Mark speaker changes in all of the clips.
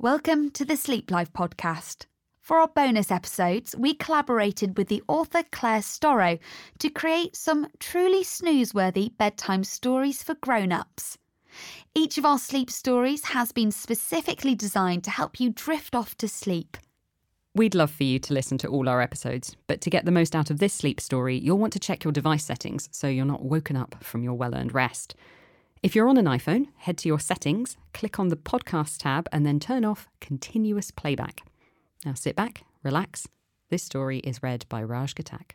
Speaker 1: Welcome to the Sleep Life podcast. For our bonus episodes, we collaborated with the author Claire Storrow to create some truly snoozeworthy bedtime stories for grown ups. Each of our sleep stories has been specifically designed to help you drift off to sleep.
Speaker 2: We'd love for you to listen to all our episodes, but to get the most out of this sleep story, you'll want to check your device settings so you're not woken up from your well earned rest. If you're on an iPhone, head to your settings, click on the podcast tab, and then turn off continuous playback. Now sit back, relax. This story is read by Raj Ghatak.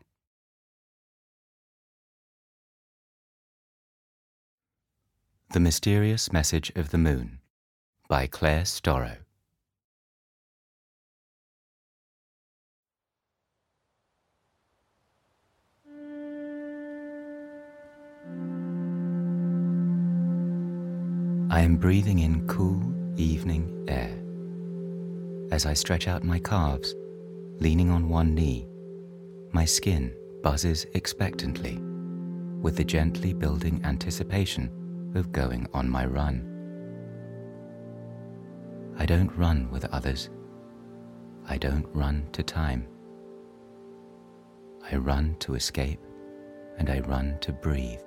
Speaker 3: The Mysterious Message of the Moon by Claire Storrow. I am breathing in cool evening air. As I stretch out my calves, leaning on one knee, my skin buzzes expectantly with the gently building anticipation of going on my run. I don't run with others. I don't run to time. I run to escape and I run to breathe.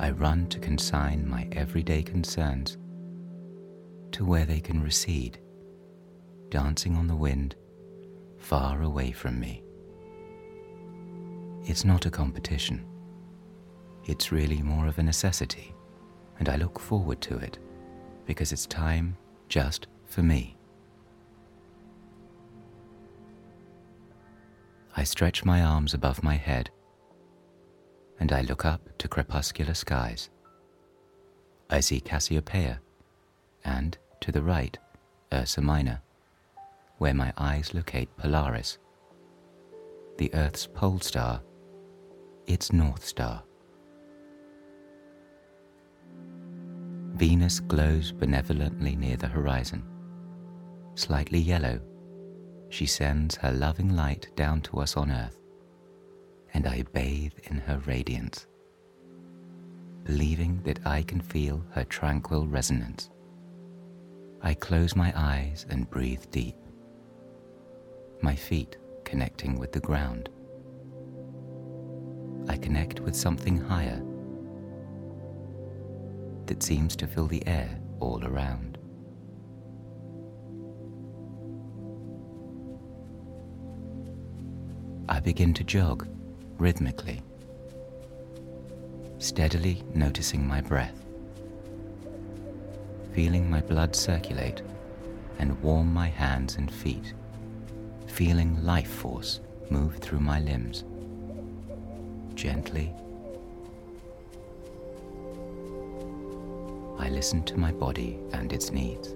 Speaker 3: I run to consign my everyday concerns to where they can recede, dancing on the wind, far away from me. It's not a competition. It's really more of a necessity, and I look forward to it because it's time just for me. I stretch my arms above my head and I look up to crepuscular skies. I see Cassiopeia, and to the right, Ursa Minor, where my eyes locate Polaris, the Earth's pole star, its North Star. Venus glows benevolently near the horizon. Slightly yellow, she sends her loving light down to us on Earth and I bathe in her radiance, believing that I can feel her tranquil resonance. I close my eyes and breathe deep, my feet connecting with the ground. I connect with something higher that seems to fill the air all around. I begin to jog rhythmically, steadily noticing my breath, feeling my blood circulate and warm my hands and feet, feeling life force move through my limbs, gently. I listen to my body and its needs.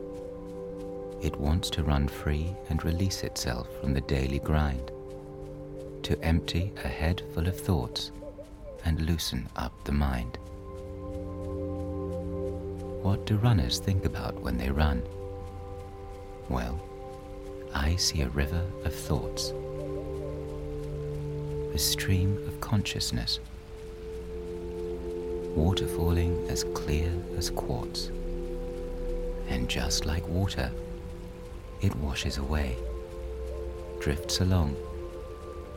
Speaker 3: It wants to run free and release itself from the daily grind to empty a head full of thoughts and loosen up the mind. What do runners think about when they run? Well, I see a river of thoughts, a stream of consciousness, water falling as clear as quartz. And just like water, it washes away, drifts along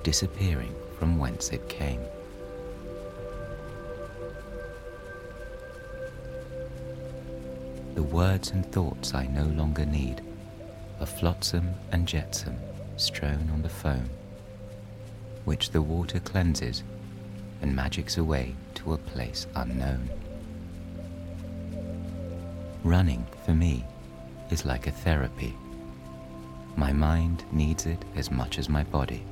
Speaker 3: disappearing from whence it came. The words and thoughts I no longer need are flotsam and jetsam strewn on the foam, which the water cleanses and magics away to a place unknown. Running, for me, is like a therapy. My mind needs it as much as my body.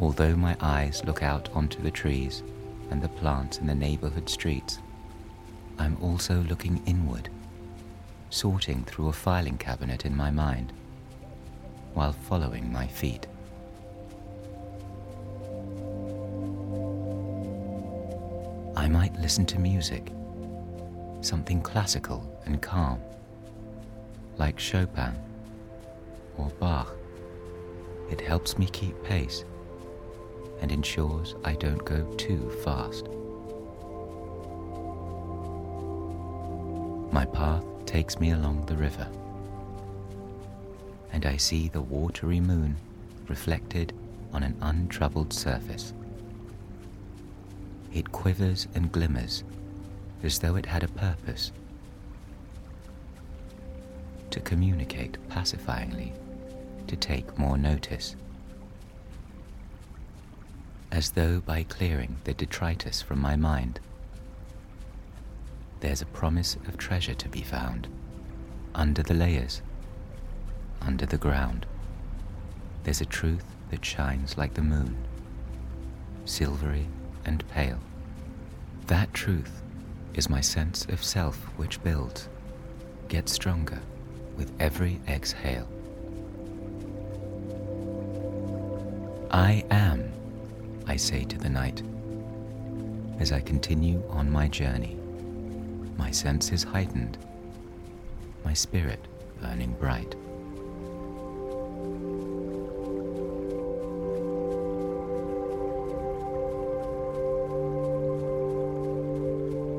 Speaker 3: Although my eyes look out onto the trees and the plants in the neighborhood streets, I'm also looking inward, sorting through a filing cabinet in my mind while following my feet. I might listen to music, something classical and calm, like Chopin or Bach. It helps me keep pace and ensures I don't go too fast. My path takes me along the river, and I see the watery moon reflected on an untroubled surface. It quivers and glimmers as though it had a purpose to communicate pacifyingly, to take more notice, as though by clearing the detritus from my mind, there's a promise of treasure to be found under the layers, under the ground. There's a truth that shines like the moon, silvery and pale. That truth is my sense of self which builds, gets stronger with every exhale. I am, I say to the night, as I continue on my journey. My sense is heightened, my spirit burning bright.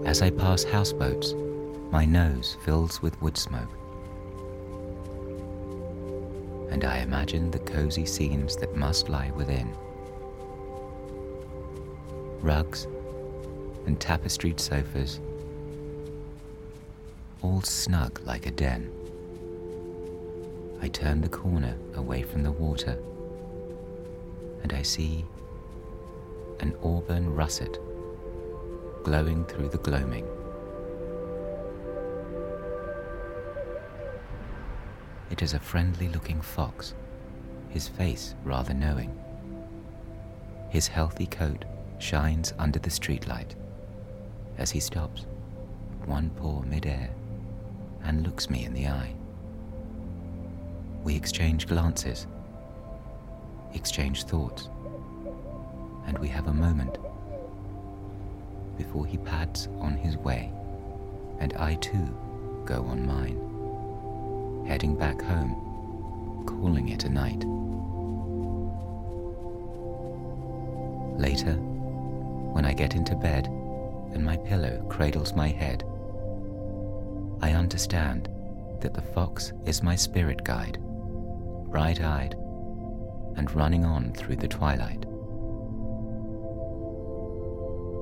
Speaker 3: As I pass houseboats, my nose fills with wood smoke. And I imagine the cozy scenes that must lie within. Rugs and tapestried sofas, all snug like a den. I turn the corner away from the water, and I see an auburn russet glowing through the gloaming. It is a friendly looking fox, his face rather knowing. His healthy coat shines under the streetlight as he stops, one paw midair, and looks me in the eye. We exchange glances, exchange thoughts, and we have a moment before he pads on his way, and I too go on mine, heading back home, calling it a night. Later, when I get into bed and my pillow cradles my head, I understand that the fox is my spirit guide, bright eyed and running on through the twilight.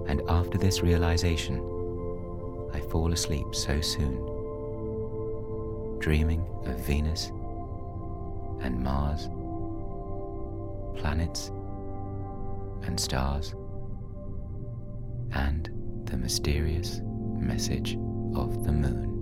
Speaker 3: And after this realization, I fall asleep so soon, dreaming of Venus and Mars, planets and stars, and the mysterious message of the moon.